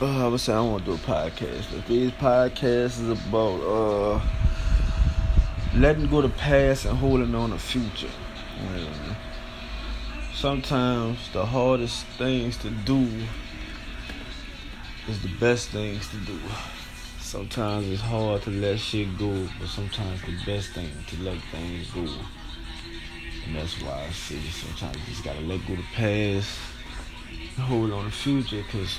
Uh, I would say I want to do a podcast. But these podcasts is about uh letting go the past and holding on the future. Sometimes the hardest things to do is the best things to do. Sometimes it's hard to let shit go, but sometimes the best thing to let things go. And that's why I say sometimes you just gotta let go the past hold on the future, cause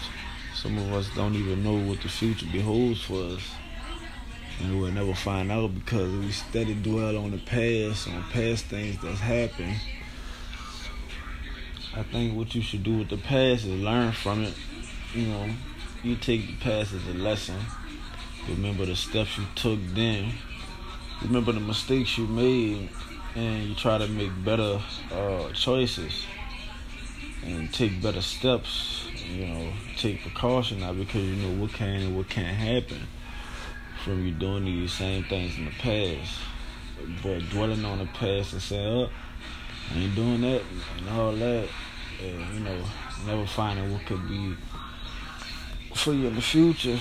some of us don't even know what the future beholds for us. And we'll never find out because we steady dwell on the past, on past things that's happened. I think what you should do with the past is learn from it. You know, you take the past as a lesson. Remember the steps you took then. Remember the mistakes you made, and you try to make better uh, choices and take better steps you know, take precaution now because you know what can and what can't happen from you doing these same things in the past. But dwelling on the past and saying, oh, I ain't doing that and all that, and, you know, never finding what could be for you in the future,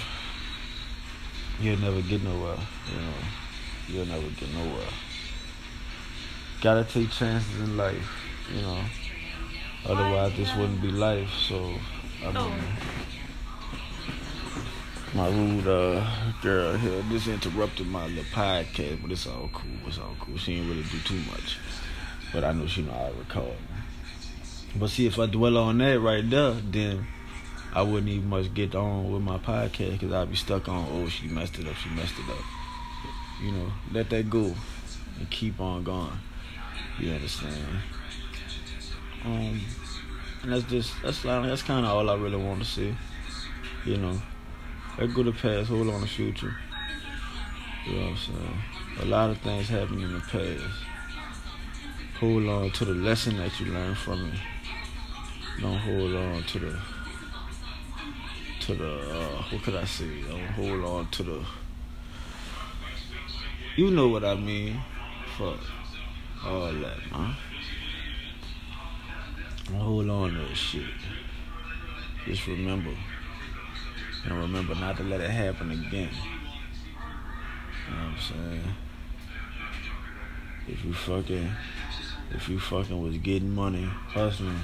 you'll never get nowhere, you know. You'll never get nowhere. Gotta take chances in life, you know. Otherwise, this wouldn't be life, so My rude uh, girl here just interrupted my little podcast, but it's all cool. It's all cool. She ain't really do too much, but I know she know I record. But see, if I dwell on that right there, then I wouldn't even much get on with my podcast because I'd be stuck on, oh, she messed it up, she messed it up. You know, let that go and keep on going. You understand? Um, and that's just that's that's kind of all I really want to see. You know, let go to the past, hold on the future. You know what I'm saying? A lot of things happen in the past. Hold on to the lesson that you learned from it. Don't hold on to the to the uh, what could I say? Don't hold on to the you know what I mean. Fuck all that, man. Hold on to that shit. Just remember. And remember not to let it happen again. You know what I'm saying? If you fucking if you fucking was getting money, hustling,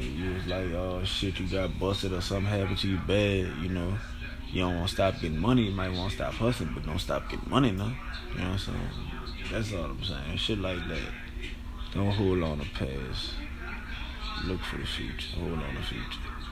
you was like, oh shit, you got busted or something happened to you bad, you know, you don't want to stop getting money, you might want to stop hustling, but don't stop getting money, no. You know what I'm saying? That's all I'm saying. Shit like that. Don't hold on to past. Look for the future. Hold on the future.